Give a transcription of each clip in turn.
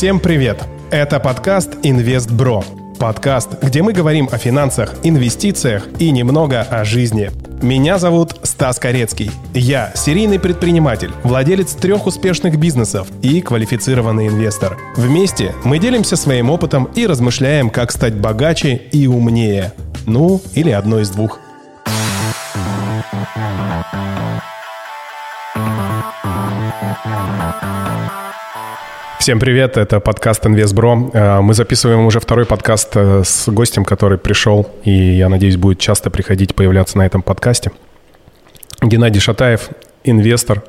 Всем привет! Это подкаст «Инвестбро». Подкаст, где мы говорим о финансах, инвестициях и немного о жизни. Меня зовут Стас Корецкий. Я серийный предприниматель, владелец трех успешных бизнесов и квалифицированный инвестор. Вместе мы делимся своим опытом и размышляем, как стать богаче и умнее. Ну, или одно из двух. Всем привет, это подкаст «Инвестбро». Э, мы записываем уже второй подкаст э, с гостем, который пришел, и, я надеюсь, будет часто приходить, появляться на этом подкасте. Геннадий Шатаев, инвестор,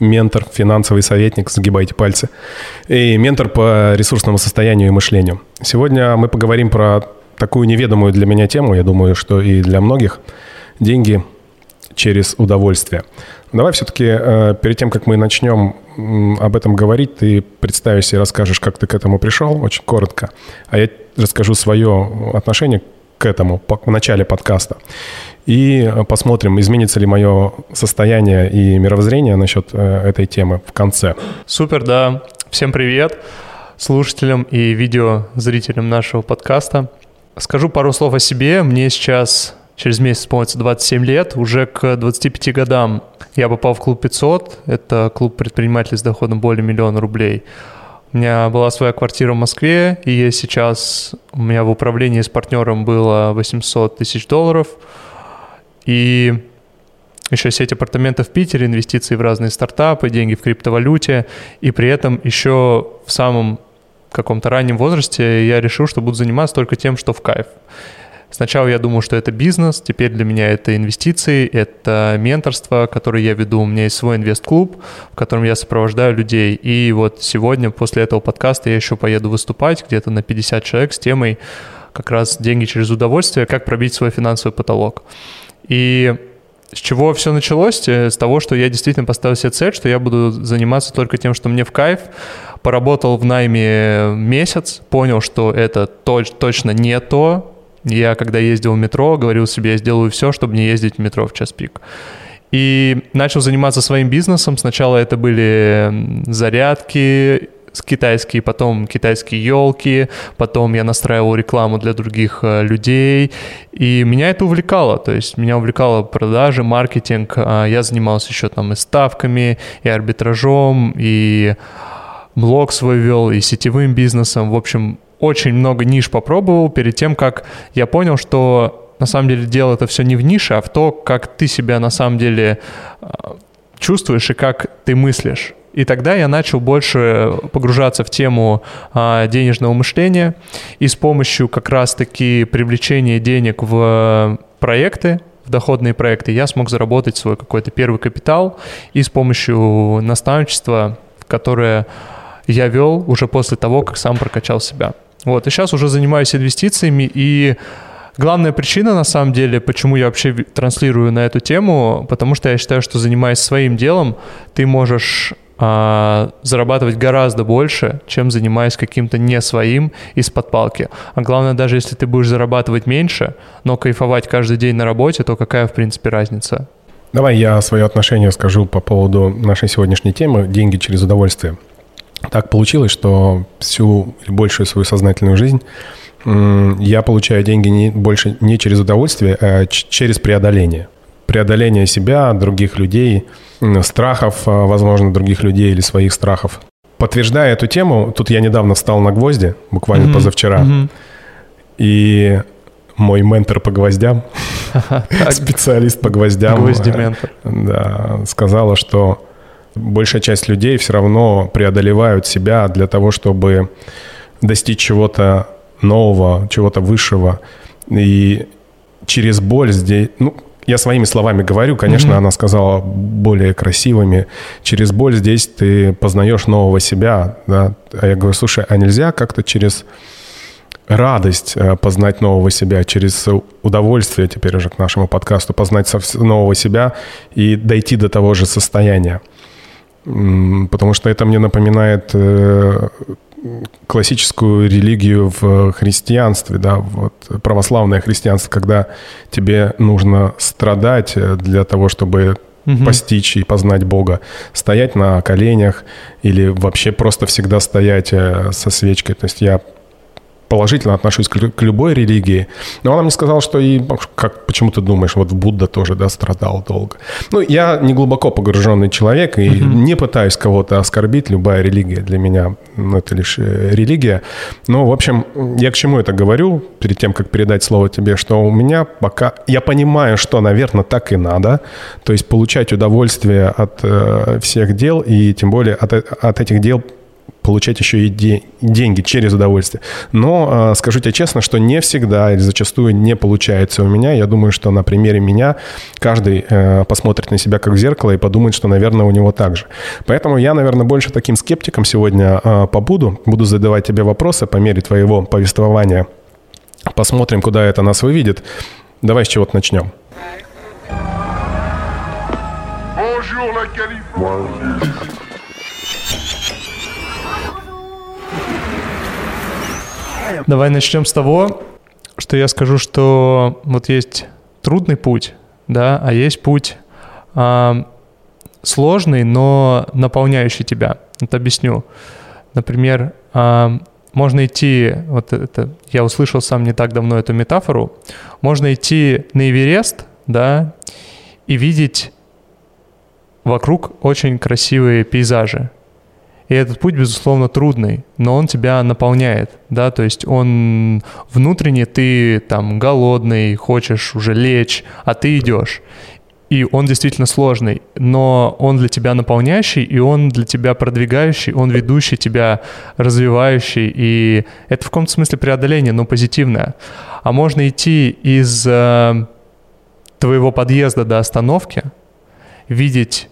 ментор, финансовый советник, сгибайте пальцы, и ментор по ресурсному состоянию и мышлению. Сегодня мы поговорим про такую неведомую для меня тему, я думаю, что и для многих, деньги через удовольствие. Давай все-таки э, перед тем, как мы начнем об этом говорить, ты представишься и расскажешь, как ты к этому пришел, очень коротко. А я расскажу свое отношение к этому в начале подкаста. И посмотрим, изменится ли мое состояние и мировоззрение насчет э, этой темы в конце. Супер, да. Всем привет слушателям и видеозрителям нашего подкаста. Скажу пару слов о себе. Мне сейчас через месяц исполнится 27 лет. Уже к 25 годам я попал в клуб 500. Это клуб предпринимателей с доходом более миллиона рублей. У меня была своя квартира в Москве, и сейчас у меня в управлении с партнером было 800 тысяч долларов. И еще сеть апартаментов в Питере, инвестиции в разные стартапы, деньги в криптовалюте. И при этом еще в самом каком-то раннем возрасте я решил, что буду заниматься только тем, что в кайф. Сначала я думал, что это бизнес, теперь для меня это инвестиции, это менторство, которое я веду. У меня есть свой инвест-клуб, в котором я сопровождаю людей. И вот сегодня после этого подкаста я еще поеду выступать где-то на 50 человек с темой как раз «Деньги через удовольствие. Как пробить свой финансовый потолок». И с чего все началось? С того, что я действительно поставил себе цель, что я буду заниматься только тем, что мне в кайф. Поработал в найме месяц, понял, что это точ- точно не то, я, когда ездил в метро, говорил себе, я сделаю все, чтобы не ездить в метро в час пик. И начал заниматься своим бизнесом. Сначала это были зарядки, китайские, потом китайские елки, потом я настраивал рекламу для других э, людей, и меня это увлекало, то есть меня увлекало продажи, маркетинг, а я занимался еще там и ставками, и арбитражом, и блог свой вел, и сетевым бизнесом, в общем, очень много ниш попробовал перед тем, как я понял, что на самом деле дело это все не в нише, а в то, как ты себя на самом деле а, чувствуешь и как ты мыслишь. И тогда я начал больше погружаться в тему а, денежного мышления и с помощью как раз-таки привлечения денег в проекты, в доходные проекты, я смог заработать свой какой-то первый капитал и с помощью наставничества, которое я вел уже после того, как сам прокачал себя. Вот, и сейчас уже занимаюсь инвестициями, и главная причина, на самом деле, почему я вообще транслирую на эту тему, потому что я считаю, что занимаясь своим делом, ты можешь а, зарабатывать гораздо больше, чем занимаясь каким-то не своим из-под палки. А главное, даже если ты будешь зарабатывать меньше, но кайфовать каждый день на работе, то какая, в принципе, разница? Давай я свое отношение скажу по поводу нашей сегодняшней темы «Деньги через удовольствие». Так получилось, что всю большую свою сознательную жизнь я получаю деньги не, больше не через удовольствие, а через преодоление. Преодоление себя, других людей, страхов, а, возможно, других людей или своих страхов. Подтверждая эту тему, тут я недавно встал на гвозди, буквально mm-hmm. позавчера, mm-hmm. и мой ментор по гвоздям, специалист по гвоздям, Гвозди-ментор. Да, сказала, что большая часть людей все равно преодолевают себя для того, чтобы достичь чего-то нового, чего-то высшего. И через боль здесь, ну, я своими словами говорю, конечно, mm-hmm. она сказала более красивыми. Через боль здесь ты познаешь нового себя, да. А я говорю, слушай, а нельзя как-то через радость э, познать нового себя, через удовольствие теперь уже к нашему подкасту познать нового себя и дойти до того же состояния потому что это мне напоминает э, классическую религию в христианстве, да, вот православное христианство, когда тебе нужно страдать для того, чтобы угу. постичь и познать Бога, стоять на коленях или вообще просто всегда стоять э, со свечкой. То есть я положительно отношусь к, любой религии. Но она мне сказала, что и как, почему ты думаешь, вот Будда тоже, да, страдал долго. Ну, я не глубоко погруженный человек и mm-hmm. не пытаюсь кого-то оскорбить. Любая религия для меня, ну, это лишь э, религия. Но, в общем, я к чему это говорю, перед тем, как передать слово тебе, что у меня пока... Я понимаю, что, наверное, так и надо. То есть получать удовольствие от э, всех дел и тем более от, от этих дел получать еще и де- деньги через удовольствие. Но э, скажу тебе честно, что не всегда или зачастую не получается у меня. Я думаю, что на примере меня каждый э, посмотрит на себя как в зеркало и подумает, что, наверное, у него так же. Поэтому я, наверное, больше таким скептиком сегодня э, побуду. Буду задавать тебе вопросы по мере твоего повествования. Посмотрим, куда это нас выведет. Давай с чего-то начнем. Bonjour, Давай начнем с того, что я скажу, что вот есть трудный путь, да, а есть путь а, сложный, но наполняющий тебя. Вот объясню. Например, а, можно идти, вот это, я услышал сам не так давно эту метафору, можно идти на Эверест, да, и видеть вокруг очень красивые пейзажи. И этот путь, безусловно, трудный, но он тебя наполняет, да, то есть он внутренне ты там голодный, хочешь уже лечь, а ты идешь. И он действительно сложный, но он для тебя наполняющий, и он для тебя продвигающий, он ведущий тебя, развивающий, и это в каком-то смысле преодоление, но позитивное. А можно идти из э, твоего подъезда до остановки, видеть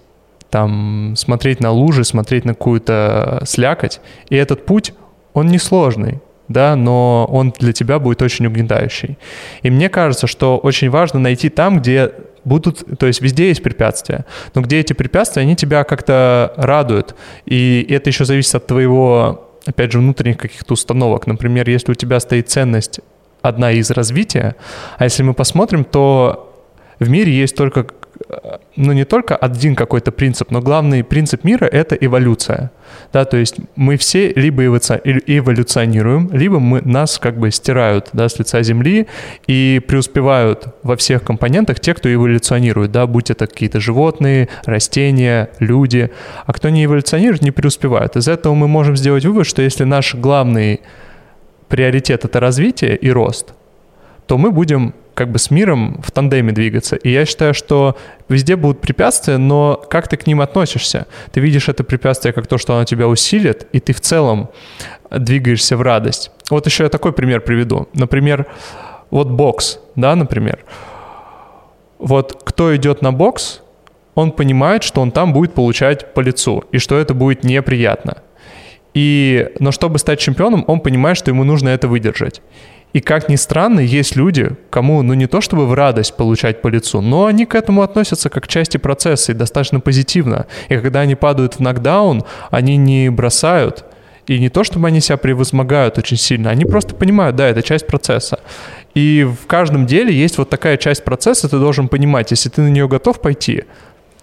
там смотреть на лужи, смотреть на какую-то слякоть. И этот путь, он несложный, да, но он для тебя будет очень угнетающий. И мне кажется, что очень важно найти там, где будут, то есть везде есть препятствия, но где эти препятствия, они тебя как-то радуют. И это еще зависит от твоего, опять же, внутренних каких-то установок. Например, если у тебя стоит ценность одна из развития, а если мы посмотрим, то в мире есть только ну, не только один какой-то принцип, но главный принцип мира — это эволюция. Да, то есть мы все либо эволюционируем, либо мы, нас как бы стирают да, с лица Земли и преуспевают во всех компонентах те, кто эволюционирует, да, будь это какие-то животные, растения, люди. А кто не эволюционирует, не преуспевает. Из этого мы можем сделать вывод, что если наш главный приоритет — это развитие и рост, то мы будем как бы с миром в тандеме двигаться. И я считаю, что везде будут препятствия, но как ты к ним относишься? Ты видишь это препятствие как то, что оно тебя усилит, и ты в целом двигаешься в радость. Вот еще я такой пример приведу. Например, вот бокс, да, например. Вот кто идет на бокс, он понимает, что он там будет получать по лицу, и что это будет неприятно. И, но чтобы стать чемпионом, он понимает, что ему нужно это выдержать. И как ни странно, есть люди, кому, ну не то чтобы в радость получать по лицу, но они к этому относятся как к части процесса и достаточно позитивно. И когда они падают в нокдаун, они не бросают, и не то, чтобы они себя превозмогают очень сильно, они просто понимают, да, это часть процесса. И в каждом деле есть вот такая часть процесса, ты должен понимать, если ты на нее готов пойти,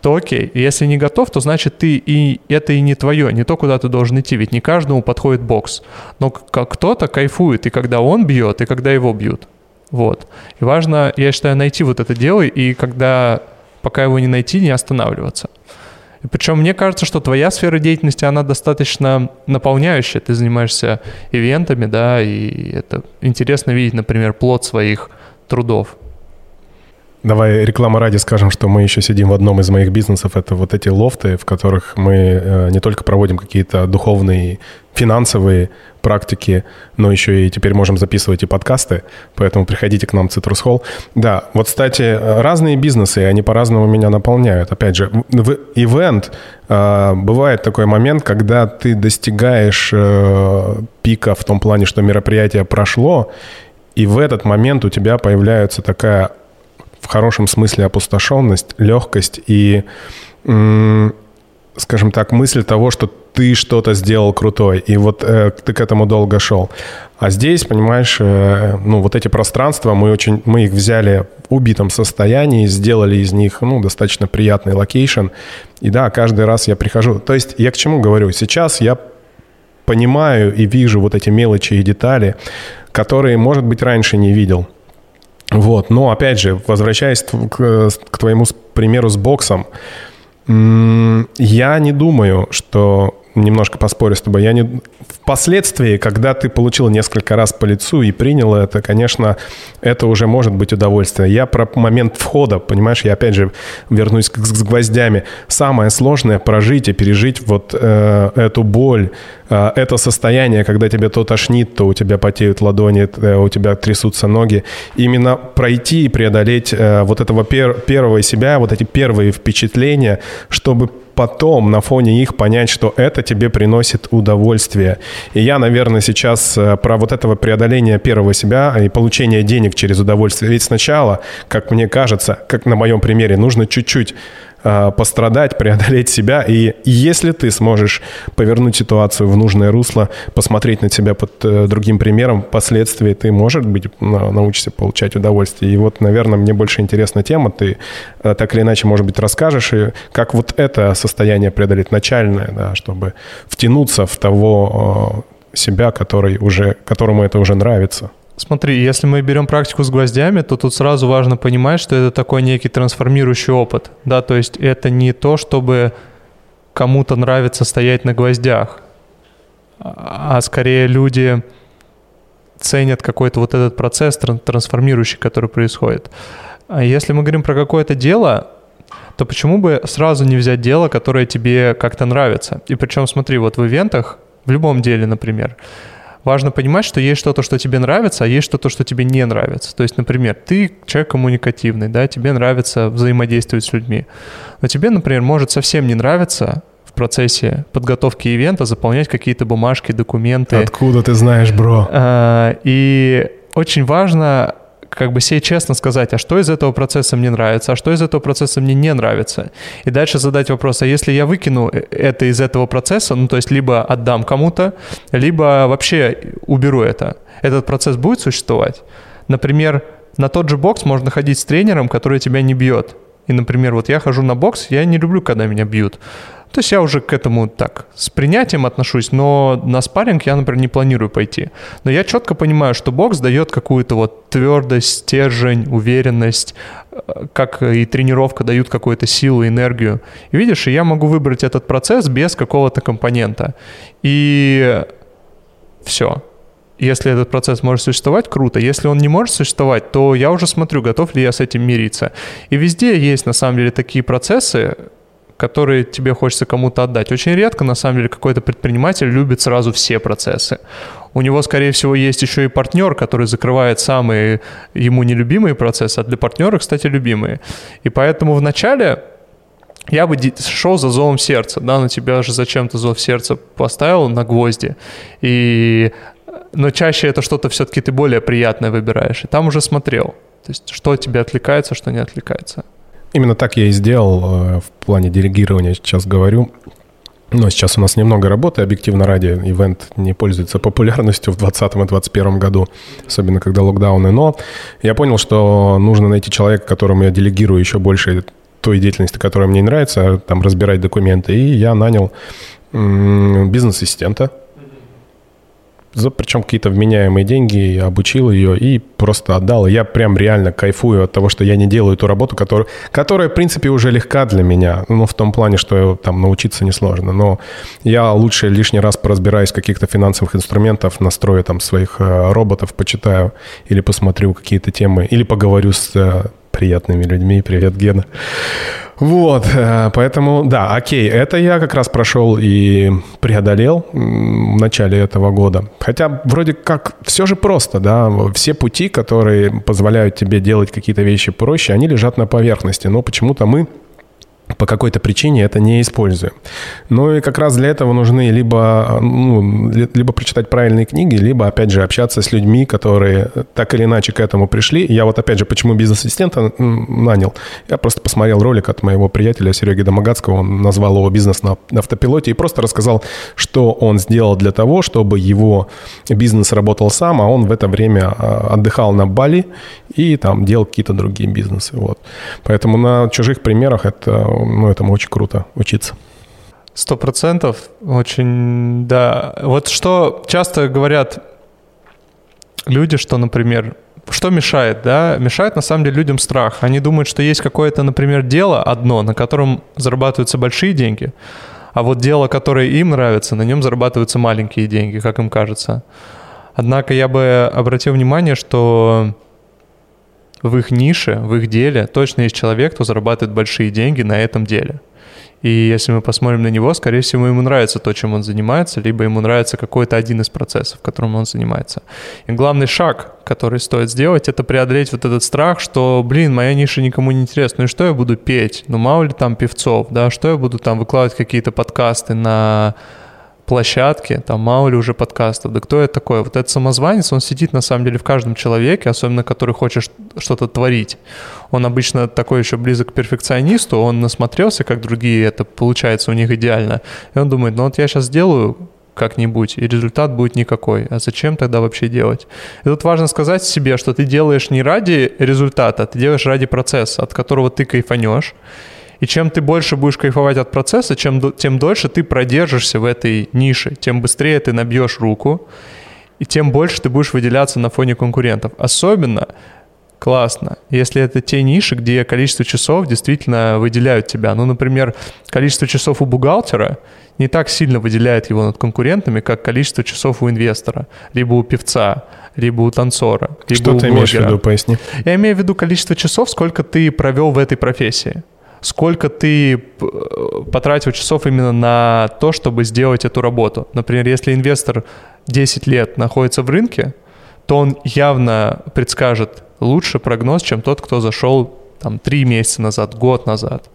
то окей. Если не готов, то значит ты и это и не твое, не то, куда ты должен идти. Ведь не каждому подходит бокс. Но кто-то кайфует и когда он бьет, и когда его бьют. Вот. И важно, я считаю, найти вот это дело, и когда, пока его не найти, не останавливаться. И причем мне кажется, что твоя сфера деятельности, она достаточно наполняющая. Ты занимаешься ивентами, да, и это интересно видеть, например, плод своих трудов. Давай реклама ради скажем, что мы еще сидим в одном из моих бизнесов. Это вот эти лофты, в которых мы э, не только проводим какие-то духовные, финансовые практики, но еще и теперь можем записывать и подкасты. Поэтому приходите к нам в Citrus Hall. Да, вот, кстати, разные бизнесы, они по-разному меня наполняют. Опять же, в ивент э, бывает такой момент, когда ты достигаешь э, пика в том плане, что мероприятие прошло, и в этот момент у тебя появляется такая в хорошем смысле опустошенность, легкость и, скажем так, мысль того, что ты что-то сделал крутой, и вот э, ты к этому долго шел. А здесь, понимаешь, э, ну, вот эти пространства, мы очень, мы их взяли в убитом состоянии, сделали из них, ну, достаточно приятный location. И да, каждый раз я прихожу. То есть я к чему говорю? Сейчас я понимаю и вижу вот эти мелочи и детали, которые, может быть, раньше не видел. Вот, но опять же, возвращаясь к, к твоему примеру с боксом, я не думаю, что немножко поспорю с тобой. Я не... Впоследствии, когда ты получил несколько раз по лицу и принял это, конечно, это уже может быть удовольствие. Я про момент входа, понимаешь, я опять же вернусь к, с гвоздями. Самое сложное прожить и пережить вот э, эту боль, э, это состояние, когда тебе то тошнит, то у тебя потеют ладони, э, у тебя трясутся ноги. Именно пройти и преодолеть э, вот этого пер, первого себя, вот эти первые впечатления, чтобы потом на фоне их понять, что это тебе приносит удовольствие. И я, наверное, сейчас э, про вот этого преодоления первого себя и получения денег через удовольствие. Ведь сначала, как мне кажется, как на моем примере, нужно чуть-чуть пострадать, преодолеть себя. И если ты сможешь повернуть ситуацию в нужное русло, посмотреть на себя под э, другим примером, впоследствии ты, может быть, научишься получать удовольствие. И вот, наверное, мне больше интересна тема. Ты э, так или иначе, может быть, расскажешь, и как вот это состояние преодолеть начальное, да, чтобы втянуться в того себя, который уже, которому это уже нравится. Смотри, если мы берем практику с гвоздями, то тут сразу важно понимать, что это такой некий трансформирующий опыт, да, то есть это не то, чтобы кому-то нравится стоять на гвоздях, а скорее люди ценят какой-то вот этот процесс трансформирующий, который происходит. А если мы говорим про какое-то дело, то почему бы сразу не взять дело, которое тебе как-то нравится? И причем, смотри, вот в ивентах, в любом деле, например, важно понимать, что есть что-то, что тебе нравится, а есть что-то, что тебе не нравится. То есть, например, ты человек коммуникативный, да, тебе нравится взаимодействовать с людьми. Но тебе, например, может совсем не нравиться в процессе подготовки ивента заполнять какие-то бумажки, документы. Откуда ты знаешь, бро? А, и очень важно как бы себе честно сказать, а что из этого процесса мне нравится, а что из этого процесса мне не нравится. И дальше задать вопрос, а если я выкину э, это из этого процесса, ну то есть либо отдам кому-то, либо вообще уберу это, этот процесс будет существовать? Например, на тот же бокс можно ходить с тренером, который тебя не бьет. И, например, вот я хожу на бокс, я не люблю, когда меня бьют. То есть я уже к этому так с принятием отношусь, но на спарринг я, например, не планирую пойти. Но я четко понимаю, что бокс дает какую-то вот твердость, стержень, уверенность, э, как и тренировка дают какую-то силу, энергию. И видишь, я могу выбрать этот процесс без какого-то компонента. И все. Если этот процесс может существовать, круто. Если он не может существовать, то я уже смотрю, готов ли я с этим мириться. И везде есть, на самом деле, такие процессы, которые тебе хочется кому-то отдать. Очень редко, на самом деле, какой-то предприниматель любит сразу все процессы. У него, скорее всего, есть еще и партнер, который закрывает самые ему нелюбимые процессы, а для партнера, кстати, любимые. И поэтому вначале я бы шел за зовом сердца, да, на тебя же зачем-то зов сердца поставил на гвозди, и... но чаще это что-то все-таки ты более приятное выбираешь, и там уже смотрел, то есть что тебе отвлекается, что не отвлекается. Именно так я и сделал э, в плане делегирования, сейчас говорю. Но сейчас у нас немного работы, объективно ради, ивент не пользуется популярностью в 2020 и 2021 году, особенно когда локдауны. Но я понял, что нужно найти человека, которому я делегирую еще больше той деятельности, которая мне нравится, там разбирать документы. И я нанял бизнес-ассистента, за причем какие-то вменяемые деньги, обучил ее и просто отдал. я прям реально кайфую от того, что я не делаю ту работу, которую, которая, в принципе, уже легка для меня. Ну, в том плане, что там научиться несложно. Но я лучше лишний раз поразбираюсь каких-то финансовых инструментах, настрою там своих э, роботов, почитаю или посмотрю какие-то темы, или поговорю с э, приятными людьми. Привет, Гена. Вот, э, поэтому, да, окей, это я как раз прошел и преодолел в начале этого года. Хотя вроде как все же просто, да, все пути, которые позволяют тебе делать какие-то вещи проще, они лежат на поверхности, но почему-то мы по какой-то причине это не используем. Ну и как раз для этого нужны либо, ну, либо прочитать правильные книги, либо, опять же, общаться с людьми, которые так или иначе к этому пришли. Я вот, опять же, почему бизнес-ассистента нанял? Я просто посмотрел ролик от моего приятеля Сереги Домогацкого, он назвал его «Бизнес на автопилоте» и просто рассказал, что он сделал для того, чтобы его бизнес работал сам, а он в это время а, отдыхал на Бали и там делал какие-то другие бизнесы. Вот. Поэтому на чужих примерах это, ну, этому очень круто учиться. Сто процентов. Очень, да. Вот что часто говорят люди, что, например, что мешает, да? Мешает, на самом деле, людям страх. Они думают, что есть какое-то, например, дело одно, на котором зарабатываются большие деньги, а вот дело, которое им нравится, на нем зарабатываются маленькие деньги, как им кажется. Однако я бы обратил внимание, что в их нише, в их деле точно есть человек, кто зарабатывает большие деньги на этом деле. И если мы посмотрим на него, скорее всего, ему нравится то, чем он занимается, либо ему нравится какой-то один из процессов, которым он занимается. И главный шаг, который стоит сделать, это преодолеть вот этот страх, что, блин, моя ниша никому не интересна. Ну и что я буду петь? Ну мало ли там певцов, да? Что я буду там выкладывать какие-то подкасты на площадке, там мало ли уже подкастов, да кто это такой? Вот этот самозванец, он сидит на самом деле в каждом человеке, особенно который хочет что-то творить. Он обычно такой еще близок к перфекционисту, он насмотрелся, как другие это получается у них идеально, и он думает, ну вот я сейчас сделаю как-нибудь, и результат будет никакой. А зачем тогда вообще делать? И тут важно сказать себе, что ты делаешь не ради результата, ты делаешь ради процесса, от которого ты кайфанешь, и чем ты больше будешь кайфовать от процесса, чем, тем дольше ты продержишься в этой нише, тем быстрее ты набьешь руку, и тем больше ты будешь выделяться на фоне конкурентов. Особенно классно, если это те ниши, где количество часов действительно выделяют тебя. Ну, например, количество часов у бухгалтера не так сильно выделяет его над конкурентами, как количество часов у инвестора, либо у певца, либо у танцора. Либо Что у ты блогера. имеешь в виду, поясни? Я имею в виду количество часов, сколько ты провел в этой профессии сколько ты потратил часов именно на то, чтобы сделать эту работу. Например, если инвестор 10 лет находится в рынке, то он явно предскажет лучше прогноз, чем тот, кто зашел там 3 месяца назад, год назад.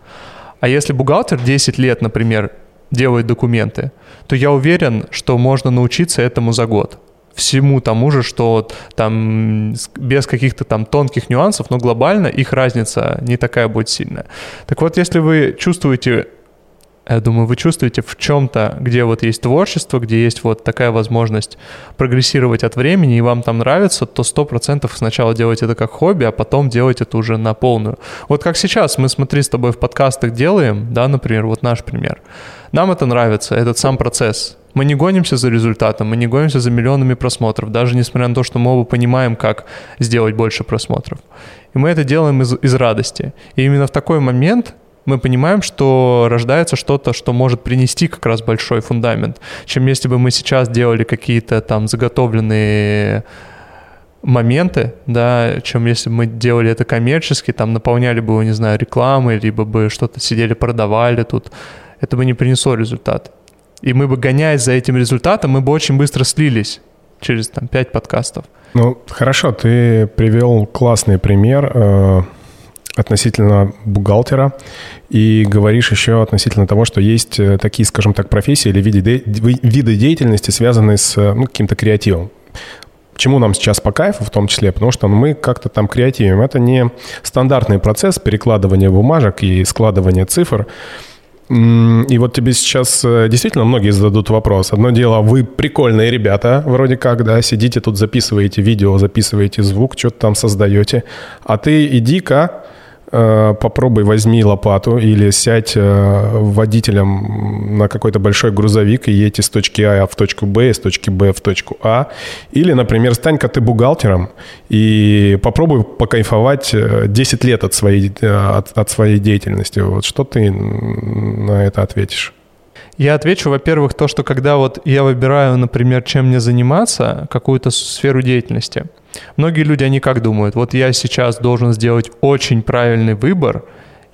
А если бухгалтер 10 лет, например, делает документы, то я уверен, что можно научиться этому за год всему тому же, что там без каких-то там тонких нюансов, но глобально их разница не такая будет сильная. Так вот, если вы чувствуете я думаю, вы чувствуете в чем-то, где вот есть творчество, где есть вот такая возможность прогрессировать от времени, и вам там нравится, то сто процентов сначала делайте это как хобби, а потом делайте это уже на полную. Вот как сейчас мы, смотри, с тобой в подкастах делаем, да, например, вот наш пример. Нам это нравится, этот сам процесс. Мы не гонимся за результатом, мы не гонимся за миллионами просмотров, даже несмотря на то, что мы оба понимаем, как сделать больше просмотров. И мы это делаем из, из радости. И именно в такой момент мы понимаем, что рождается что-то, что может принести как раз большой фундамент, чем если бы мы сейчас делали какие-то там заготовленные моменты, да, чем если бы мы делали это коммерчески, там наполняли бы, не знаю, рекламой, либо бы что-то сидели, продавали тут, это бы не принесло результат. И мы бы, гоняясь за этим результатом, мы бы очень быстро слились через там пять подкастов. Ну, хорошо, ты привел классный пример э, относительно бухгалтера и говоришь еще относительно того, что есть э, такие, скажем так, профессии или виды, де, виды деятельности, связанные с э, ну, каким-то креативом. Чему нам сейчас по кайфу в том числе? Потому что мы как-то там креативим. Это не стандартный процесс перекладывания бумажек и складывания цифр. И вот тебе сейчас э, действительно многие зададут вопрос. Одно дело, вы прикольные ребята, вроде как, да, сидите тут, записываете видео, записываете звук, что-то там создаете. А ты иди-ка, попробуй возьми лопату или сядь э, водителем на какой-то большой грузовик и едь из точки А в точку Б, из точки Б в точку А. Или, например, стань-ка ты бухгалтером и попробуй покайфовать 10 э, лет от своей, от, от своей деятельности. Вот что ты на это ответишь? Я отвечу, во-первых, то, что когда вот я выбираю, например, чем мне заниматься, какую-то сферу деятельности – Многие люди, они как думают? Вот я сейчас должен сделать очень правильный выбор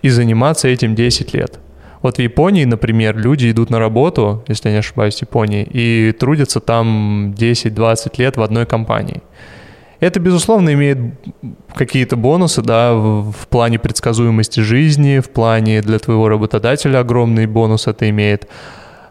и заниматься этим 10 лет. Вот в Японии, например, люди идут на работу, если я не ошибаюсь, в Японии, и трудятся там 10-20 лет в одной компании. Это, безусловно, имеет какие-то бонусы, да, в, плане предсказуемости жизни, в плане для твоего работодателя огромный бонус это имеет.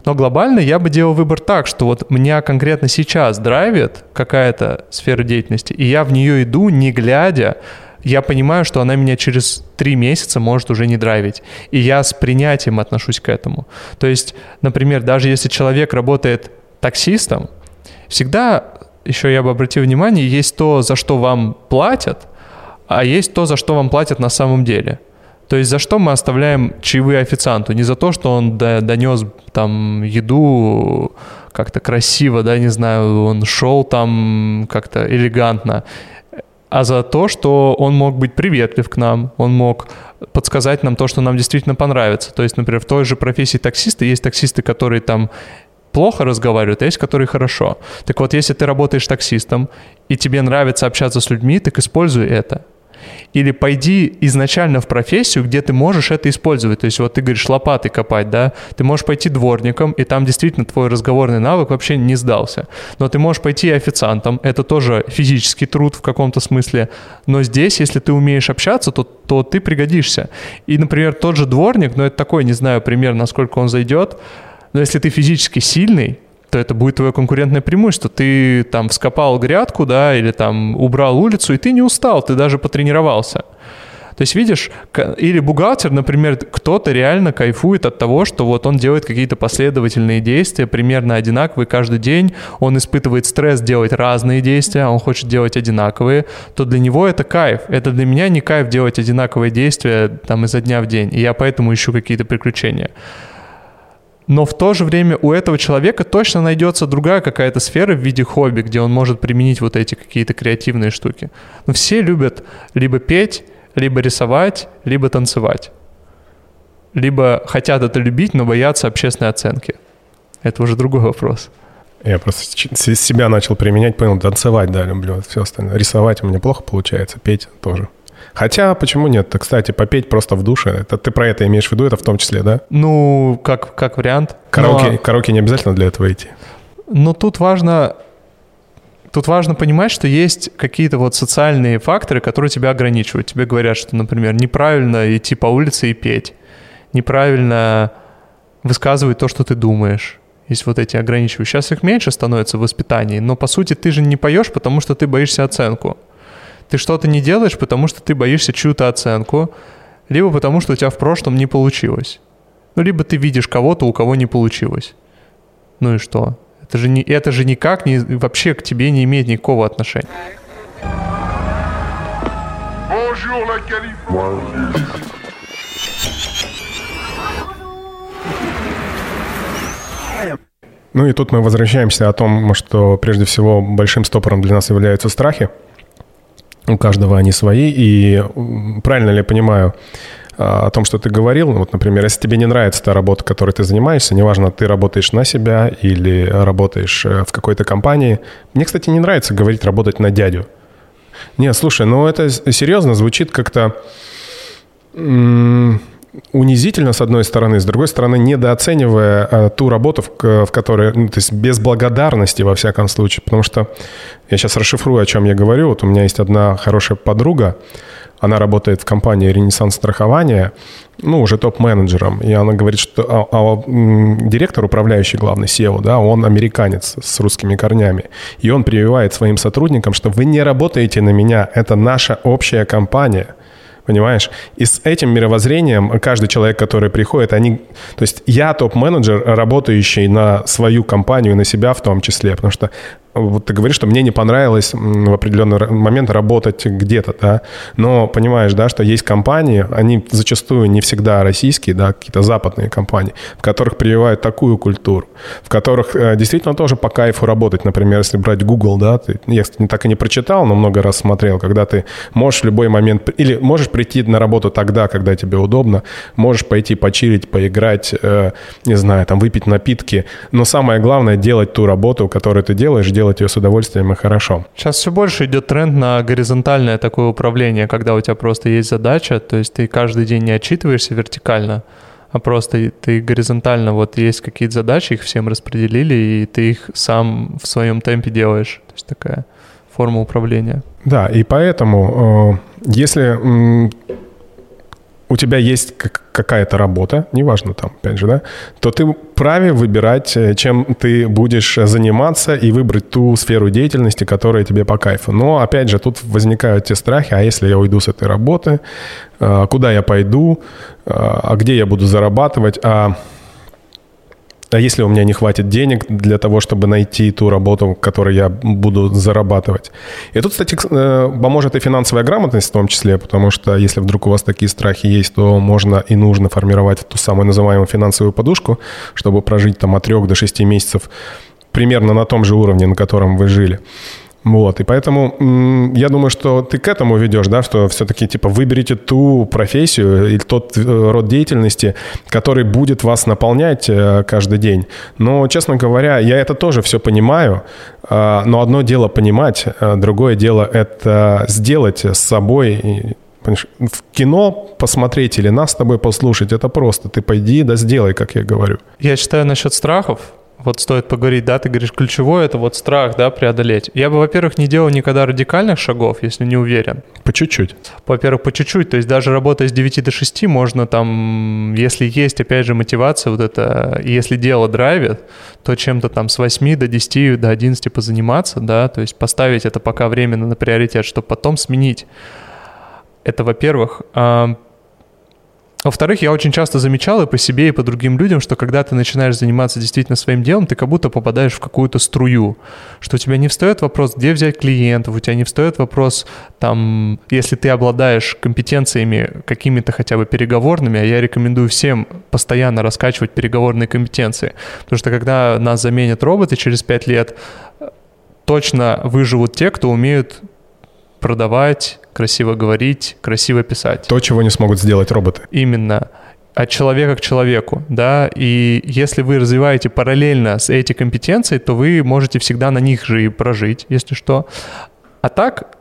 Но глобально я бы делал выбор так, что вот меня конкретно сейчас драйвит какая-то сфера деятельности, и я в нее иду, не глядя, я понимаю, что она меня через три месяца может уже не драйвить. И я с принятием отношусь к этому. То есть, например, даже если человек работает таксистом, всегда, еще я бы обратил внимание, есть то, за что вам платят, а есть то, за что вам платят на самом деле. То есть за что мы оставляем чаевые официанту? Не за то, что он донес там еду как-то красиво, да, не знаю, он шел там как-то элегантно, а за то, что он мог быть приветлив к нам, он мог подсказать нам то, что нам действительно понравится. То есть, например, в той же профессии таксиста есть таксисты, которые там плохо разговаривают, а есть, которые хорошо. Так вот, если ты работаешь таксистом, и тебе нравится общаться с людьми, так используй это. Или пойди изначально в профессию, где ты можешь это использовать. То есть вот ты говоришь лопатой копать, да, ты можешь пойти дворником, и там действительно твой разговорный навык вообще не сдался. Но ты можешь пойти официантом, это тоже физический труд в каком-то смысле. Но здесь, если ты умеешь общаться, то, то ты пригодишься. И, например, тот же дворник, ну это такой, не знаю, пример, насколько он зайдет, но если ты физически сильный, то это будет твое конкурентное преимущество. Ты там вскопал грядку, да, или там убрал улицу, и ты не устал, ты даже потренировался. То есть, видишь, или бухгалтер, например, кто-то реально кайфует от того, что вот он делает какие-то последовательные действия, примерно одинаковые каждый день, он испытывает стресс делать разные действия, а он хочет делать одинаковые, то для него это кайф. Это для меня не кайф делать одинаковые действия там изо дня в день, и я поэтому ищу какие-то приключения но в то же время у этого человека точно найдется другая какая-то сфера в виде хобби, где он может применить вот эти какие-то креативные штуки. Но все любят либо петь, либо рисовать, либо танцевать. Либо хотят это любить, но боятся общественной оценки. Это уже другой вопрос. Я просто себя начал применять, понял, танцевать, да, люблю, все остальное. Рисовать у меня плохо получается, петь тоже. Хотя, почему нет? Кстати, попеть просто в душе. Это ты про это имеешь в виду, это в том числе, да? Ну, как, как вариант. Караоке, Но... караоке не обязательно для этого идти. Но тут важно Тут важно понимать, что есть какие-то вот социальные факторы, которые тебя ограничивают. Тебе говорят, что, например, неправильно идти по улице и петь, неправильно высказывать то, что ты думаешь. Есть вот эти ограничивающие. Сейчас их меньше становится в воспитании, но по сути ты же не поешь, потому что ты боишься оценку. Ты что-то не делаешь, потому что ты боишься чью-то оценку, либо потому что у тебя в прошлом не получилось. Ну, либо ты видишь кого-то, у кого не получилось. Ну и что? Это же, не, это же никак не, вообще к тебе не имеет никакого отношения. Ну и тут мы возвращаемся о том, что прежде всего большим стопором для нас являются страхи. У каждого они свои. И правильно ли я понимаю а, о том, что ты говорил? Вот, например, если тебе не нравится та работа, которой ты занимаешься, неважно, ты работаешь на себя или работаешь э, в какой-то компании. Мне, кстати, не нравится говорить работать на дядю. Не, слушай, ну это серьезно звучит как-то унизительно, с одной стороны, с другой стороны, недооценивая а, ту работу, в, в которой, ну, то есть без благодарности, во всяком случае, потому что я сейчас расшифрую, о чем я говорю. Вот у меня есть одна хорошая подруга, она работает в компании «Ренессанс страхования», ну, уже топ-менеджером, и она говорит, что а, а, директор, управляющий главный SEO, да, он американец с русскими корнями, и он прививает своим сотрудникам, что вы не работаете на меня, это наша общая компания – понимаешь? И с этим мировоззрением каждый человек, который приходит, они... То есть я топ-менеджер, работающий на свою компанию, на себя в том числе, потому что вот ты говоришь, что мне не понравилось в определенный момент работать где-то, да, но понимаешь, да, что есть компании, они зачастую не всегда российские, да, какие-то западные компании, в которых прививают такую культуру, в которых э, действительно тоже по кайфу работать, например, если брать Google, да, ты, я, кстати, так и не прочитал, но много раз смотрел, когда ты можешь в любой момент, или можешь прийти на работу тогда, когда тебе удобно, можешь пойти почилить, поиграть, э, не знаю, там, выпить напитки, но самое главное делать ту работу, которую ты делаешь, делать делать ее с удовольствием и хорошо. Сейчас все больше идет тренд на горизонтальное такое управление, когда у тебя просто есть задача, то есть ты каждый день не отчитываешься вертикально, а просто ты горизонтально, вот есть какие-то задачи, их всем распределили, и ты их сам в своем темпе делаешь. То есть такая форма управления. Да, и поэтому, э, если у тебя есть какая-то работа, неважно там, опять же, да, то ты праве выбирать, э, чем ты будешь заниматься и выбрать ту сферу деятельности, которая тебе по кайфу. Но, опять же, тут возникают те страхи, а если я уйду с этой работы, э, куда я пойду, а где я буду зарабатывать, а а если у меня не хватит денег для того, чтобы найти ту работу, которую я буду зарабатывать? И тут, кстати, э, поможет и финансовая грамотность в том числе, потому что если вдруг у вас такие страхи есть, то можно и нужно формировать ту самую называемую финансовую подушку, чтобы прожить там от 3 до 6 месяцев примерно на том же уровне, на котором вы жили. Вот, и поэтому я думаю, что ты к этому ведешь, да, что все-таки, типа, выберите ту профессию или тот э, род деятельности, который будет вас наполнять э, каждый день. Но, честно говоря, я это тоже все понимаю, а, но одно дело понимать, а другое дело это сделать с собой в кино посмотреть или нас с тобой послушать, это просто. Ты пойди да сделай, как я говорю. Я считаю насчет страхов, вот стоит поговорить, да, ты говоришь, ключевое это вот страх, да, преодолеть. Я бы, во-первых, не делал никогда радикальных шагов, если не уверен. По чуть-чуть. Во-первых, по чуть-чуть, то есть даже работая с 9 до 6 можно там, если есть, опять же, мотивация вот это, если дело драйвит, то чем-то там с 8 до 10, до 11 позаниматься, да, то есть поставить это пока временно на приоритет, чтобы потом сменить. Это, во-первых. Во-вторых, я очень часто замечал и по себе, и по другим людям, что когда ты начинаешь заниматься действительно своим делом, ты как будто попадаешь в какую-то струю, что у тебя не встает вопрос, где взять клиентов, у тебя не встает вопрос, там, если ты обладаешь компетенциями какими-то хотя бы переговорными, а я рекомендую всем постоянно раскачивать переговорные компетенции, потому что когда нас заменят роботы через пять лет, точно выживут те, кто умеют продавать, красиво говорить, красиво писать. То, чего не смогут сделать роботы. Именно от человека к человеку, да, и если вы развиваете параллельно с эти компетенции, то вы можете всегда на них же и прожить, если что. А так,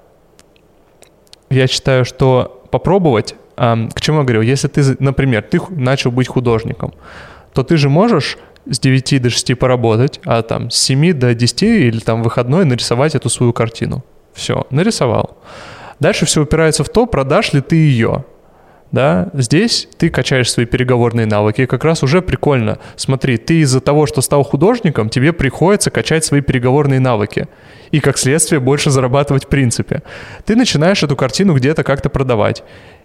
я считаю, что попробовать, к чему я говорю, если ты, например, ты начал быть художником, то ты же можешь с 9 до 6 поработать, а там с 7 до 10 или там выходной нарисовать эту свою картину. Все, нарисовал. Дальше все упирается в то, продашь ли ты ее. Да, здесь ты качаешь свои переговорные навыки, и как раз уже прикольно. Смотри, ты из-за того, что стал художником, тебе приходится качать свои переговорные навыки. И как следствие больше зарабатывать в принципе. Ты начинаешь эту картину где-то как-то продавать.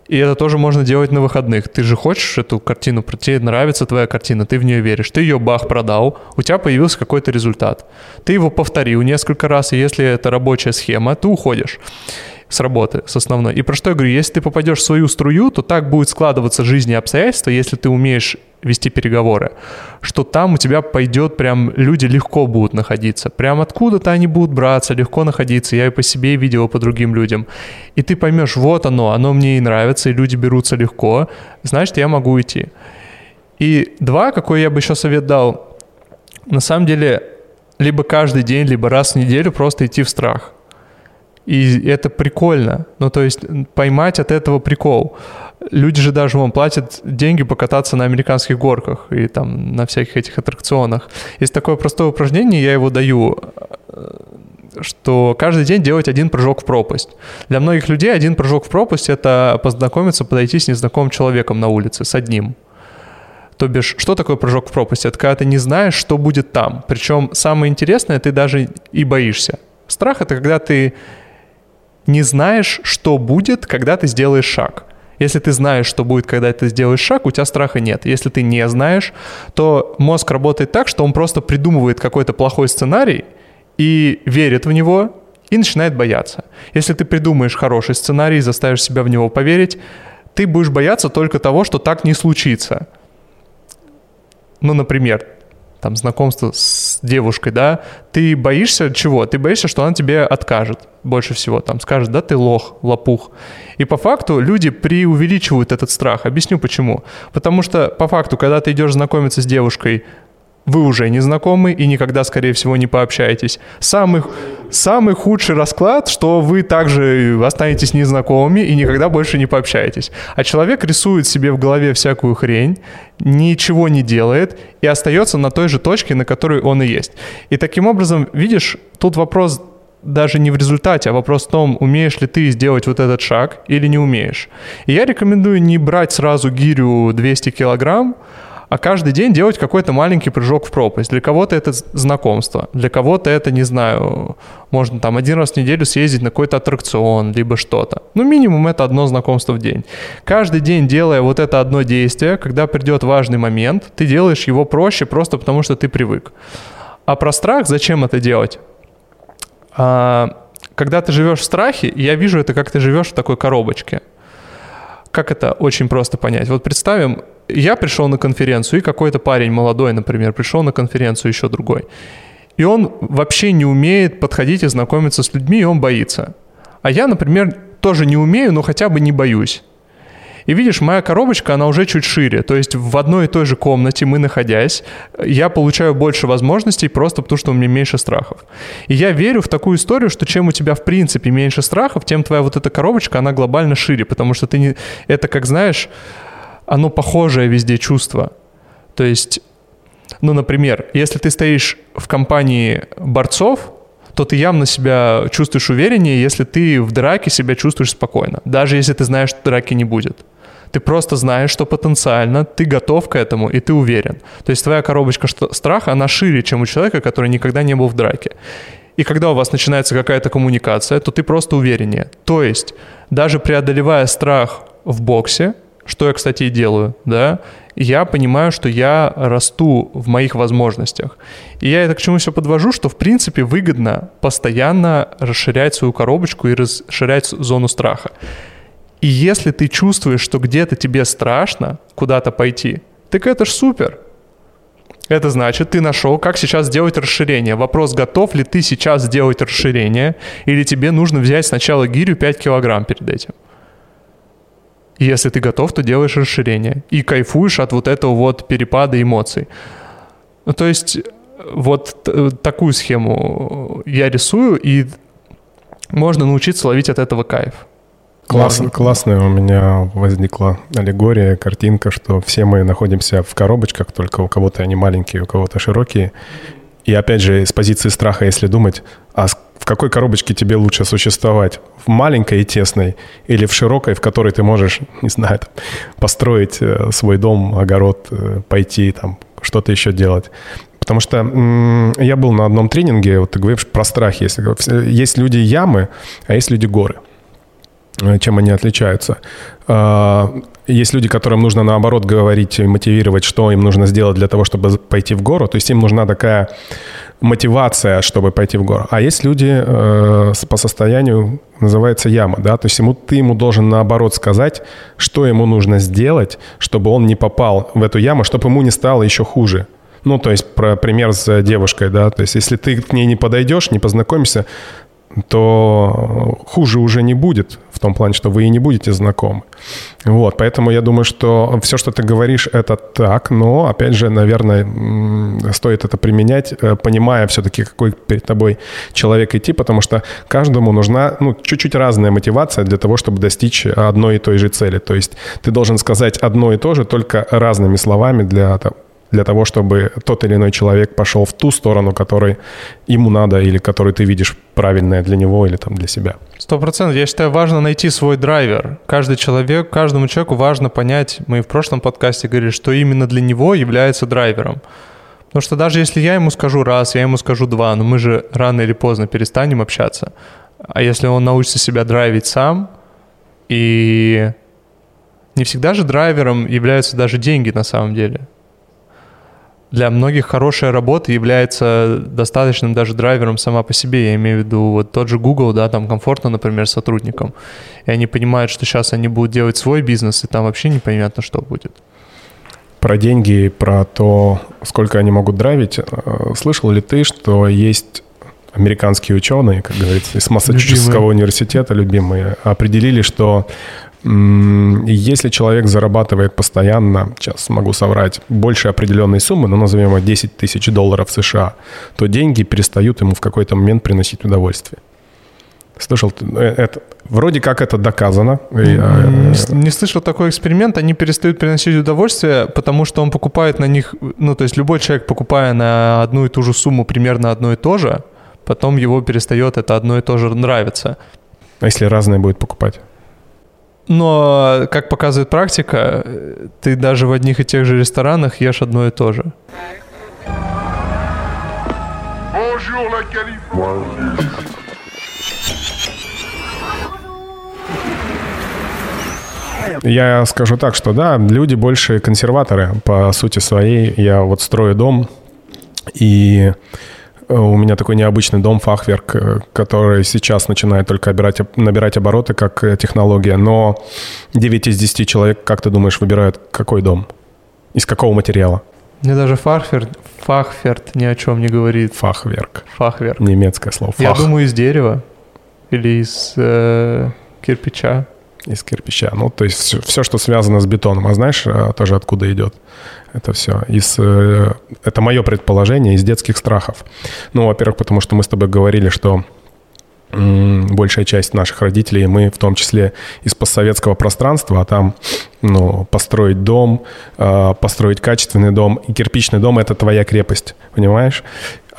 И это тоже можно делать на выходных. Ты же хочешь эту картину, тебе нравится твоя картина, ты в нее веришь. Ты ее бах продал, у тебя появился какой-то результат. Ты его повторил несколько раз, и если это рабочая схема, ты уходишь с работы, с основной. И про что я говорю, если ты попадешь в свою струю, то так будет складываться жизнь и обстоятельства, если ты умеешь вести переговоры, что там у тебя пойдет прям, люди легко будут находиться. Прям откуда-то они будут браться, легко находиться. Я и по себе видел, и по другим людям. И ты поймешь, вот оно, оно мне и нравится, и люди берутся легко, значит, я могу идти. И два, какой я бы еще совет дал, на самом деле, либо каждый день, либо раз в неделю просто идти в страх. И это прикольно. Ну, то есть поймать от этого прикол. Люди же даже вам платят деньги покататься на американских горках и там на всяких этих аттракционах. Есть такое простое упражнение, я его даю, что каждый день делать один прыжок в пропасть. Для многих людей один прыжок в пропасть — это познакомиться, подойти с незнакомым человеком на улице, с одним. То бишь, что такое прыжок в пропасть? Это когда ты не знаешь, что будет там. Причем самое интересное, ты даже и боишься. Страх — это когда ты не знаешь, что будет, когда ты сделаешь шаг. Если ты знаешь, что будет, когда ты сделаешь шаг, у тебя страха нет. Если ты не знаешь, то мозг работает так, что он просто придумывает какой-то плохой сценарий и верит в него и начинает бояться. Если ты придумаешь хороший сценарий и заставишь себя в него поверить, ты будешь бояться только того, что так не случится. Ну, например, там, знакомство с девушкой, да, ты боишься чего? Ты боишься, что она тебе откажет больше всего, там, скажет, да, ты лох, лопух. И по факту люди преувеличивают этот страх. Объясню почему. Потому что по факту, когда ты идешь знакомиться с девушкой вы уже не знакомы и никогда, скорее всего, не пообщаетесь. Самый, самый худший расклад, что вы также останетесь незнакомыми и никогда больше не пообщаетесь. А человек рисует себе в голове всякую хрень, ничего не делает и остается на той же точке, на которой он и есть. И таким образом, видишь, тут вопрос даже не в результате, а вопрос в том, умеешь ли ты сделать вот этот шаг или не умеешь. И я рекомендую не брать сразу гирю 200 килограмм, а каждый день делать какой-то маленький прыжок в пропасть. Для кого-то это знакомство, для кого-то это, не знаю, можно там один раз в неделю съездить на какой-то аттракцион, либо что-то. Ну, минимум это одно знакомство в день. Каждый день, делая вот это одно действие, когда придет важный момент, ты делаешь его проще просто потому, что ты привык. А про страх, зачем это делать? А, когда ты живешь в страхе, я вижу это, как ты живешь в такой коробочке. Как это очень просто понять? Вот представим, я пришел на конференцию, и какой-то парень молодой, например, пришел на конференцию еще другой. И он вообще не умеет подходить и знакомиться с людьми, и он боится. А я, например, тоже не умею, но хотя бы не боюсь. И видишь, моя коробочка, она уже чуть шире. То есть в одной и той же комнате мы находясь, я получаю больше возможностей просто потому, что у меня меньше страхов. И я верю в такую историю, что чем у тебя в принципе меньше страхов, тем твоя вот эта коробочка, она глобально шире, потому что ты не... Это как, знаешь, оно похожее везде чувство. То есть, ну, например, если ты стоишь в компании борцов, то ты явно себя чувствуешь увереннее, если ты в драке себя чувствуешь спокойно, даже если ты знаешь, что драки не будет. Ты просто знаешь, что потенциально ты готов к этому, и ты уверен. То есть твоя коробочка страха, она шире, чем у человека, который никогда не был в драке. И когда у вас начинается какая-то коммуникация, то ты просто увереннее. То есть даже преодолевая страх в боксе, что я, кстати, и делаю, да, я понимаю, что я расту в моих возможностях. И я это к чему все подвожу, что, в принципе, выгодно постоянно расширять свою коробочку и расширять зону страха. И если ты чувствуешь, что где-то тебе страшно куда-то пойти, так это ж супер. Это значит, ты нашел, как сейчас сделать расширение. Вопрос, готов ли ты сейчас сделать расширение, или тебе нужно взять сначала гирю 5 килограмм перед этим. Если ты готов, то делаешь расширение и кайфуешь от вот этого вот перепада эмоций. Ну, то есть вот такую схему я рисую, и можно научиться ловить от этого кайф. Класс, классная у меня возникла аллегория, картинка, что все мы находимся в коробочках, только у кого-то они маленькие, у кого-то широкие. И опять же, с позиции страха, если думать, а в какой коробочке тебе лучше существовать? В маленькой и тесной или в широкой, в которой ты можешь, не знаю, там, построить э, свой дом, огород, э, пойти там что-то еще делать? Потому что я был на одном тренинге, вот ты говоришь про страх. Есть, есть люди ямы, а есть люди горы. Э, чем они отличаются. А, есть люди, которым нужно наоборот говорить и мотивировать, что им нужно сделать для того, чтобы пойти в гору. То есть им нужна такая мотивация, чтобы пойти в гору. А есть люди э, по состоянию, называется яма, да, то есть ему, ты ему должен наоборот сказать, что ему нужно сделать, чтобы он не попал в эту яму, чтобы ему не стало еще хуже. Ну, то есть про пример с девушкой, да, то есть если ты к ней не подойдешь, не познакомишься, то хуже уже не будет, в том плане, что вы и не будете знакомы. Вот, поэтому я думаю, что все, что ты говоришь, это так, но, опять же, наверное, стоит это применять, э, понимая все-таки, какой перед тобой человек идти, потому что каждому нужна, ну, чуть-чуть разная мотивация для того, чтобы достичь одной и той же цели. То есть ты должен сказать одно и то же, только разными словами для для того, чтобы тот или иной человек пошел в ту сторону, которой ему надо или которую ты видишь правильная для него или там для себя. Сто процентов. Я считаю, важно найти свой драйвер. Каждый человек, каждому человеку важно понять, мы в прошлом подкасте говорили, что именно для него является драйвером. Потому что даже если я ему скажу раз, я ему скажу два, но мы же рано или поздно перестанем общаться. А если он научится себя драйвить сам, и не всегда же драйвером являются даже деньги на самом деле для многих хорошая работа является достаточным даже драйвером сама по себе. Я имею в виду вот тот же Google, да, там комфортно, например, сотрудникам. И они понимают, что сейчас они будут делать свой бизнес, и там вообще непонятно, что будет. Про деньги, про то, сколько они могут драйвить. Э, слышал ли ты, что есть американские ученые, как говорится, из Массачусетского любимые. университета, любимые, определили, что если человек зарабатывает постоянно, сейчас могу соврать, больше определенной суммы, но ну, назовем его 10 тысяч долларов США, то деньги перестают ему в какой-то момент приносить удовольствие. Слышал, э, это, вроде как это доказано. Не, не слышал такой эксперимент. Они перестают приносить удовольствие, потому что он покупает на них, ну, то есть любой человек, покупая на одну и ту же сумму примерно одно и то же, потом его перестает это одно и то же нравиться. А если разное будет покупать? Но, как показывает практика, ты даже в одних и тех же ресторанах ешь одно и то же. Я скажу так, что да, люди больше консерваторы по сути своей. Я вот строю дом, и у меня такой необычный дом Фахверк, э, который сейчас начинает только набирать, набирать обороты как э, технология, но 9 из 10 человек, как ты думаешь, выбирают какой дом? Из какого материала? Мне даже Фахверт, Фахверт ни о чем не говорит. Фахверк. Фахверк. Немецкое слово. Фах. Я думаю, из дерева или из э, кирпича. Из кирпича. Ну, то есть все, все, что связано с бетоном. А знаешь э, тоже откуда идет это все? Из, э, это мое предположение из детских страхов. Ну, во-первых, потому что мы с тобой говорили, что большая часть наших родителей, мы в том числе из постсоветского пространства, а там ну, построить дом, э, построить качественный дом, и кирпичный дом — это твоя крепость, понимаешь?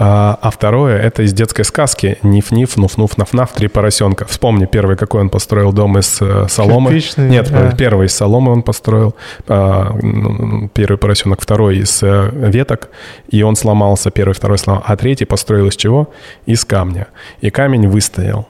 А, а второе — это из детской сказки «Ниф-ниф, нуф-нуф, наф-наф, три поросенка». Вспомни первый, какой он построил дом из э, соломы. Кирпичный, Нет, да. первый из соломы он построил, а, ну, первый поросенок, второй из э, веток, и он сломался, первый, второй сломался, а третий построил из чего? Из камня. И камень выстоял.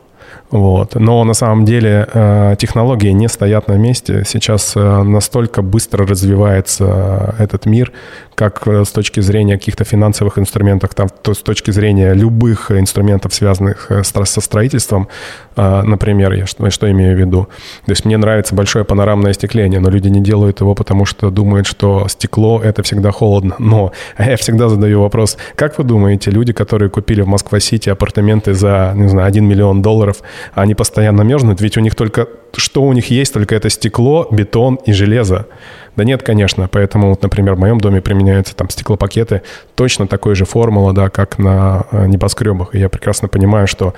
Вот. Но на самом деле э, технологии не стоят на месте. Сейчас э, настолько быстро развивается этот мир, как э, с точки зрения каких-то финансовых инструментов, там, то с точки зрения любых инструментов, связанных со строительством. Например, я что, что имею в виду? То есть мне нравится большое панорамное остекление, но люди не делают его, потому что думают, что стекло — это всегда холодно. Но я всегда задаю вопрос, как вы думаете, люди, которые купили в Москва-Сити апартаменты за, не знаю, 1 миллион долларов, они постоянно мерзнут, ведь у них только, что у них есть, только это стекло, бетон и железо. Да нет, конечно, поэтому, вот, например, в моем доме применяются там стеклопакеты, точно такой же формула, да, как на э, небоскребах. И я прекрасно понимаю, что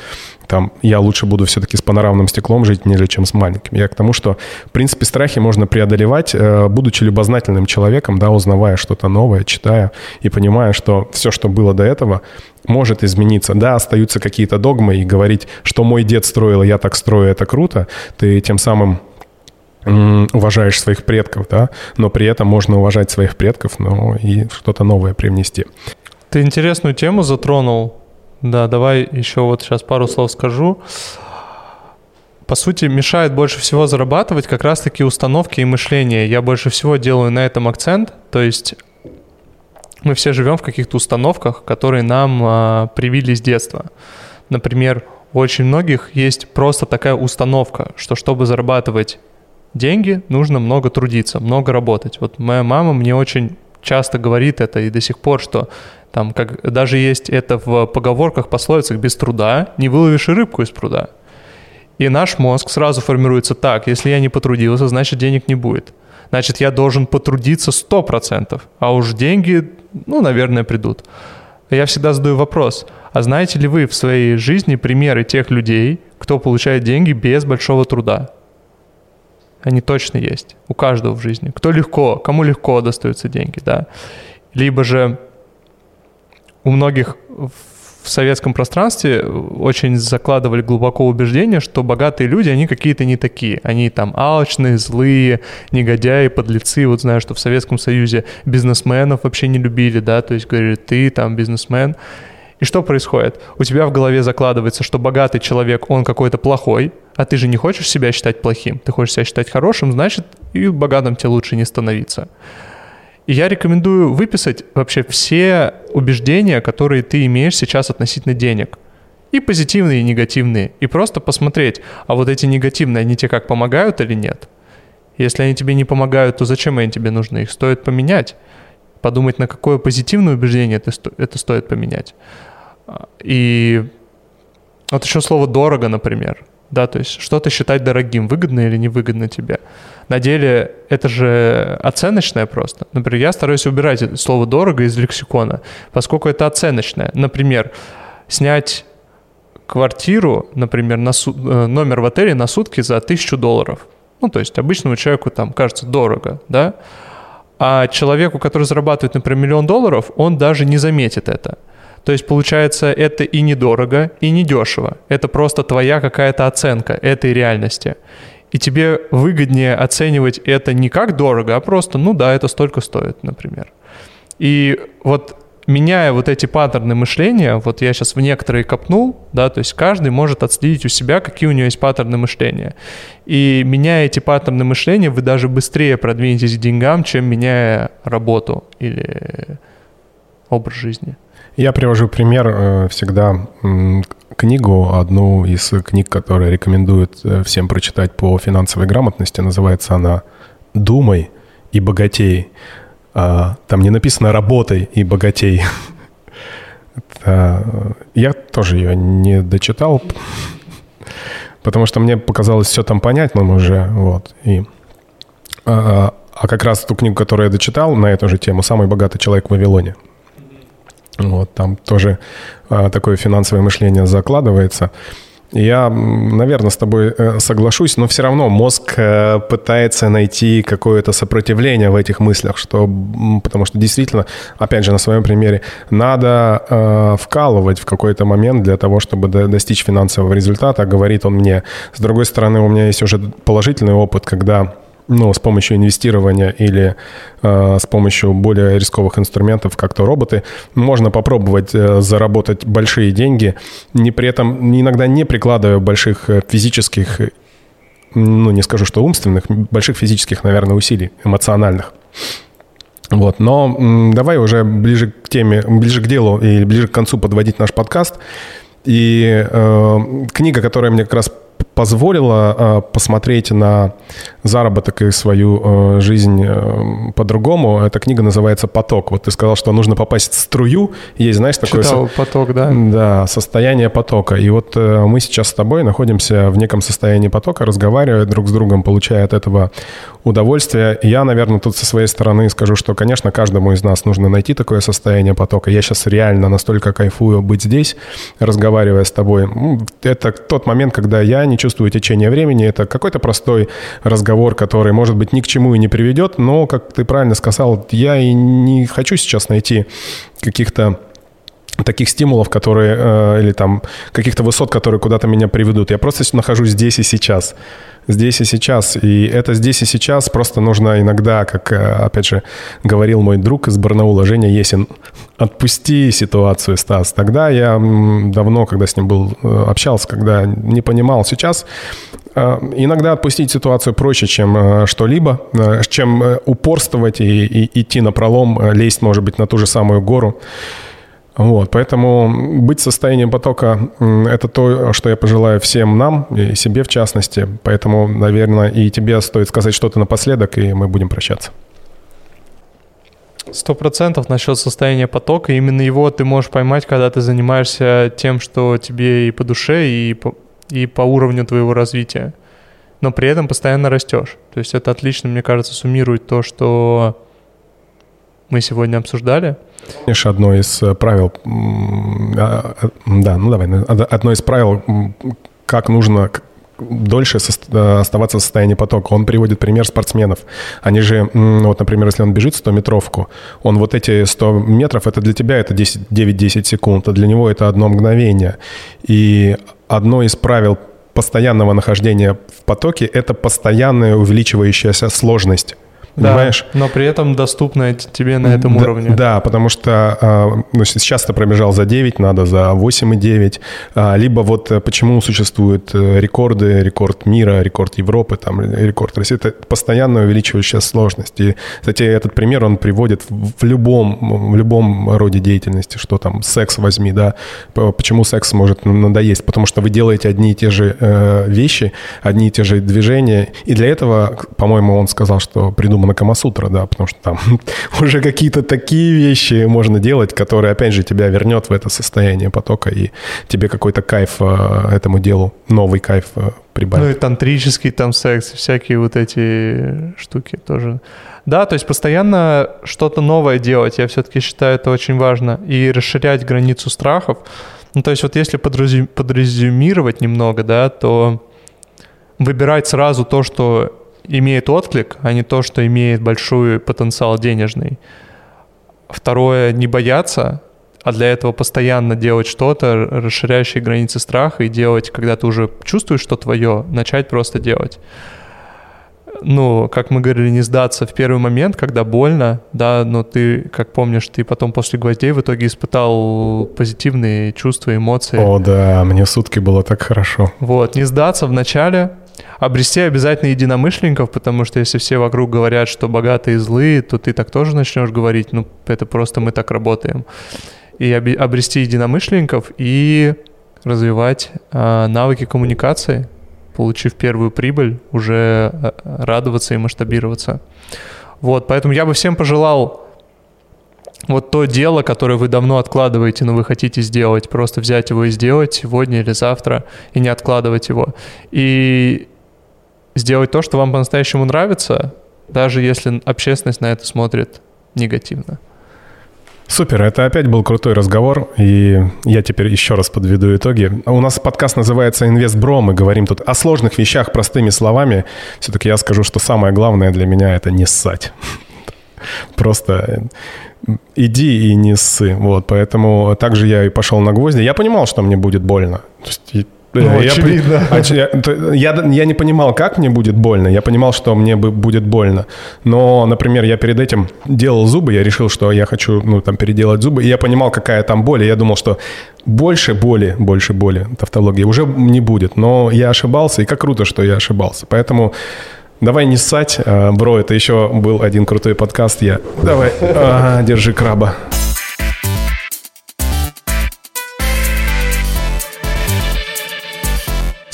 там я лучше буду все-таки с панорамным стеклом жить, нежели чем с маленьким. Я к тому, что, в принципе, страхи можно преодолевать, э, будучи любознательным человеком, да, узнавая что-то новое, читая и понимая, что все, что было до этого, может измениться. Да, остаются какие-то догмы, и говорить, что мой дед строил, я так строю, это круто, ты тем самым уважаешь своих предков, да, но при этом можно уважать своих предков, но и что-то новое привнести. Ты интересную тему затронул. Да, давай еще вот сейчас пару слов скажу. По сути, мешает больше всего зарабатывать как раз-таки установки и мышление. Я больше всего делаю на этом акцент. То есть мы все живем в каких-то установках, которые нам а, привили с детства. Например, у очень многих есть просто такая установка, что чтобы зарабатывать деньги, нужно много трудиться, много работать. Вот моя мама мне очень часто говорит это и до сих пор, что там как даже есть это в поговорках, пословицах, без труда не выловишь и рыбку из пруда. И наш мозг сразу формируется так, если я не потрудился, значит денег не будет. Значит, я должен потрудиться 100%, а уж деньги, ну, наверное, придут. Я всегда задаю вопрос, а знаете ли вы в своей жизни примеры тех людей, кто получает деньги без большого труда? Они точно есть у каждого в жизни. Кто легко, кому легко достаются деньги, да. Либо же у многих в советском пространстве очень закладывали глубоко убеждение, что богатые люди, они какие-то не такие. Они там алчные, злые, негодяи, подлецы. Вот знаю, что в Советском Союзе бизнесменов вообще не любили, да, то есть говорили, ты там бизнесмен. И что происходит? У тебя в голове закладывается, что богатый человек, он какой-то плохой, а ты же не хочешь себя считать плохим, ты хочешь себя считать хорошим, значит, и богатым тебе лучше не становиться. И я рекомендую выписать вообще все убеждения, которые ты имеешь сейчас относительно денег. И позитивные, и негативные. И просто посмотреть, а вот эти негативные, они тебе как помогают или нет? Если они тебе не помогают, то зачем они тебе нужны? Их стоит поменять. Подумать, на какое позитивное убеждение это, это стоит поменять. И вот еще слово «дорого», например. Да, то есть что-то считать дорогим, выгодно или невыгодно тебе. На деле это же оценочное просто. Например, я стараюсь убирать слово «дорого» из лексикона, поскольку это оценочное. Например, снять квартиру, например, на су- э, номер в отеле на сутки за тысячу долларов. Ну, то есть обычному человеку там кажется дорого, да? А человеку, который зарабатывает, например, миллион долларов, он даже не заметит это. То есть, получается, это и недорого, и недешево. Это просто твоя какая-то оценка этой реальности. И тебе выгоднее оценивать это не как дорого, а просто, ну да, это столько стоит, например. И вот меняя вот эти паттерны мышления, вот я сейчас в некоторые копнул, да, то есть каждый может отследить у себя, какие у него есть паттерны мышления. И меняя эти паттерны мышления, вы даже быстрее продвинетесь к деньгам, чем меняя работу или образ жизни. Я привожу пример э, всегда книгу, одну из книг, которая рекомендует э, всем прочитать по финансовой грамотности. Называется она «Думай и богатей». А, там не написано «работай и богатей». Я тоже ее не дочитал, потому что мне показалось все там понятным уже. Вот. И, а, а как раз ту книгу, которую я дочитал на эту же тему «Самый богатый человек в Вавилоне», вот, там тоже а, такое финансовое мышление закладывается. Я, наверное, с тобой э, соглашусь, но все равно мозг э, пытается найти какое-то сопротивление в этих мыслях, что, потому что действительно, опять же, на своем примере, надо э, вкалывать в какой-то момент для того, чтобы достичь финансового результата, говорит он мне. С другой стороны, у меня есть уже положительный опыт, когда ну, с помощью инвестирования или э, с помощью более рисковых инструментов, как то роботы, можно попробовать э, заработать большие деньги, не при этом иногда не прикладывая больших э, физических, ну, не скажу, что умственных, больших физических, наверное, усилий, эмоциональных. Вот, но м, давай уже ближе к теме, ближе к делу и ближе к концу подводить наш подкаст. И э, книга, которая мне как раз позволила э, посмотреть на заработок и свою э, жизнь э, по-другому. Эта книга называется «Поток». Вот ты сказал, что нужно попасть в струю. Есть, знаешь, такое... Читал со... «Поток», да? Да, состояние потока. И вот мы сейчас с тобой находимся в неком состоянии потока, разговаривая друг с другом, получая от этого удовольствие. Я, наверное, тут со своей стороны скажу, что, конечно, каждому из нас нужно найти такое состояние потока. Я сейчас реально настолько кайфую быть здесь, разговаривая с тобой. Это тот момент, когда я не чувствую течения времени. Это какой-то простой разговор, который, может быть, ни к чему и не приведет, но, как ты правильно сказал, я и не хочу сейчас найти каких-то таких стимулов, которые, э, или там каких-то высот, которые куда-то меня приведут. Я просто нахожусь здесь и сейчас. Здесь и сейчас. И это здесь и сейчас просто нужно иногда, как, э, опять же, говорил мой друг из Барнаула, Женя Есин, отпусти ситуацию, Стас. Тогда я давно, когда с ним был, э, общался, когда не понимал. Сейчас иногда отпустить ситуацию проще, чем что-либо, чем упорствовать и, и идти на пролом, лезть, может быть, на ту же самую гору. Вот, поэтому быть в состоянии потока – это то, что я пожелаю всем нам, и себе в частности. Поэтому, наверное, и тебе стоит сказать что-то напоследок, и мы будем прощаться. Сто процентов насчет состояния потока. Именно его ты можешь поймать, когда ты занимаешься тем, что тебе и по душе, и по, и по уровню твоего развития. Но при этом постоянно растешь. То есть это отлично, мне кажется, суммирует то, что мы сегодня обсуждали. Конечно, одно из э, правил, а, а, да, ну давай, ну, одно из правил, как нужно дольше э, оставаться в состоянии потока. Он приводит пример спортсменов. Они же, вот, например, если он бежит 100-метровку, он вот эти 100 метров, это для тебя это 9-10 секунд, а для него это одно мгновение. И одно из правил постоянного нахождения в потоке – это постоянная увеличивающаяся сложность понимаешь? Да, но при этом доступно тебе на этом да, уровне. Да, потому что а, ну, сейчас ты пробежал за 9, надо за 8,9. А, либо вот э, почему существуют э, рекорды, рекорд мира, рекорд Европы, там, рекорд России. Это постоянно увеличивающая сложность. И, кстати, этот пример он приводит в любом, в любом роде деятельности, что там секс возьми, да, почему секс может надоесть, потому что вы делаете одни и те же э, вещи, одни и те же движения, и для этого, по-моему, он сказал, что придумал придумана Камасутра, да, потому что там уже какие-то такие вещи можно делать, которые, опять же, тебя вернет в это состояние потока, и тебе какой-то кайф э, этому делу, новый кайф э, прибавит. Ну и тантрический там секс, всякие вот эти штуки тоже. Да, то есть постоянно что-то новое делать, я все-таки считаю это очень важно, и расширять границу страхов. Ну, то есть вот если подрезюмировать немного, да, то выбирать сразу то, что имеет отклик, а не то, что имеет большой потенциал денежный. Второе, не бояться а для этого постоянно делать что-то, расширяющее границы страха, и делать, когда ты уже чувствуешь, что твое, начать просто делать. Ну, как мы говорили, не сдаться в первый момент, когда больно, да, но ты, как помнишь, ты потом после гвоздей в итоге испытал позитивные чувства, эмоции. О, да, мне сутки было так хорошо. Вот, не сдаться в начале, обрести обязательно единомышленников, потому что если все вокруг говорят, что богатые злые, то ты так тоже начнешь говорить, ну, это просто мы так работаем. И обрести единомышленников и развивать э, навыки коммуникации, получив первую прибыль, уже э, радоваться и масштабироваться. Вот, поэтому я бы всем пожелал вот то дело, которое вы давно откладываете, но вы хотите сделать, просто взять его и сделать сегодня или завтра, и не откладывать его. И сделать то, что вам по-настоящему нравится, даже если общественность на это смотрит негативно. Супер, это опять был крутой разговор, и я теперь еще раз подведу итоги. У нас подкаст называется «Инвестбро», мы говорим тут о сложных вещах простыми словами. Все-таки я скажу, что самое главное для меня — это не ссать. Просто иди и не ссы. Вот, поэтому также я и пошел на гвозди. Я понимал, что мне будет больно. То есть ну, я, очевидно. Я, я, я не понимал, как мне будет больно. Я понимал, что мне будет больно. Но, например, я перед этим делал зубы, я решил, что я хочу, ну, там, переделать зубы, и я понимал, какая там боль, и я думал, что больше боли, больше боли, тавтологии уже не будет. Но я ошибался, и как круто, что я ошибался. Поэтому Давай не ссать, а, бро, это еще был один крутой подкаст. Я... Давай, ага, держи краба.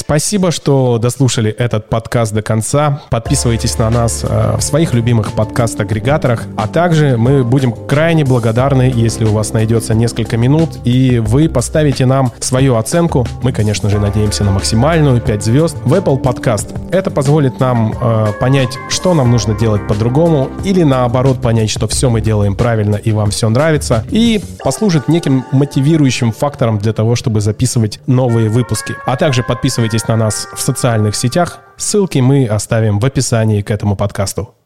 Спасибо, что дослушали этот подкаст до конца. Подписывайтесь на нас э, в своих любимых подкаст-агрегаторах. А также мы будем крайне благодарны, если у вас найдется несколько минут, и вы поставите нам свою оценку. Мы, конечно же, надеемся на максимальную 5 звезд в Apple Podcast. Это позволит нам э, понять, что нам нужно делать по-другому, или наоборот понять, что все мы делаем правильно и вам все нравится, и послужит неким мотивирующим фактором для того, чтобы записывать новые выпуски. А также подписывайтесь Подписывайтесь на нас в социальных сетях. Ссылки мы оставим в описании к этому подкасту.